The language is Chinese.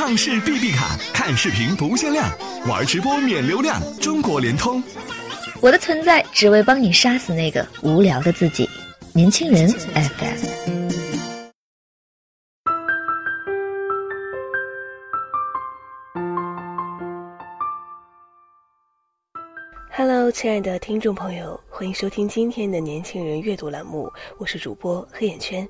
畅视 B B 卡，看视频不限量，玩直播免流量，中国联通。我的存在只为帮你杀死那个无聊的自己。年轻人 FM。Hello，亲爱的听众朋友，欢迎收听今天的年轻人阅读栏目，我是主播黑眼圈。